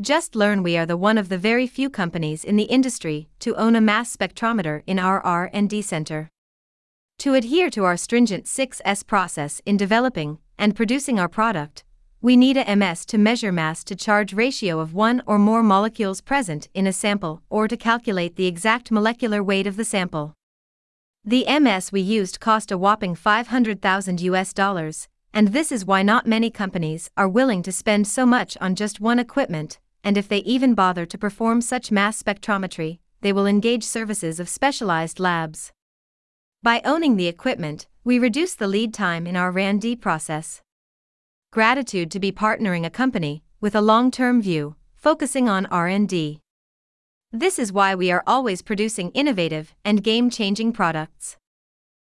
Just learn we are the one of the very few companies in the industry to own a mass spectrometer in our R&D center. To adhere to our stringent 6S process in developing and producing our product, we need a MS to measure mass to charge ratio of one or more molecules present in a sample or to calculate the exact molecular weight of the sample. The MS we used cost a whopping 500,000 US dollars, and this is why not many companies are willing to spend so much on just one equipment, and if they even bother to perform such mass spectrometry, they will engage services of specialized labs. By owning the equipment, we reduce the lead time in our R&D process gratitude to be partnering a company with a long-term view, focusing on R&D. This is why we are always producing innovative and game-changing products.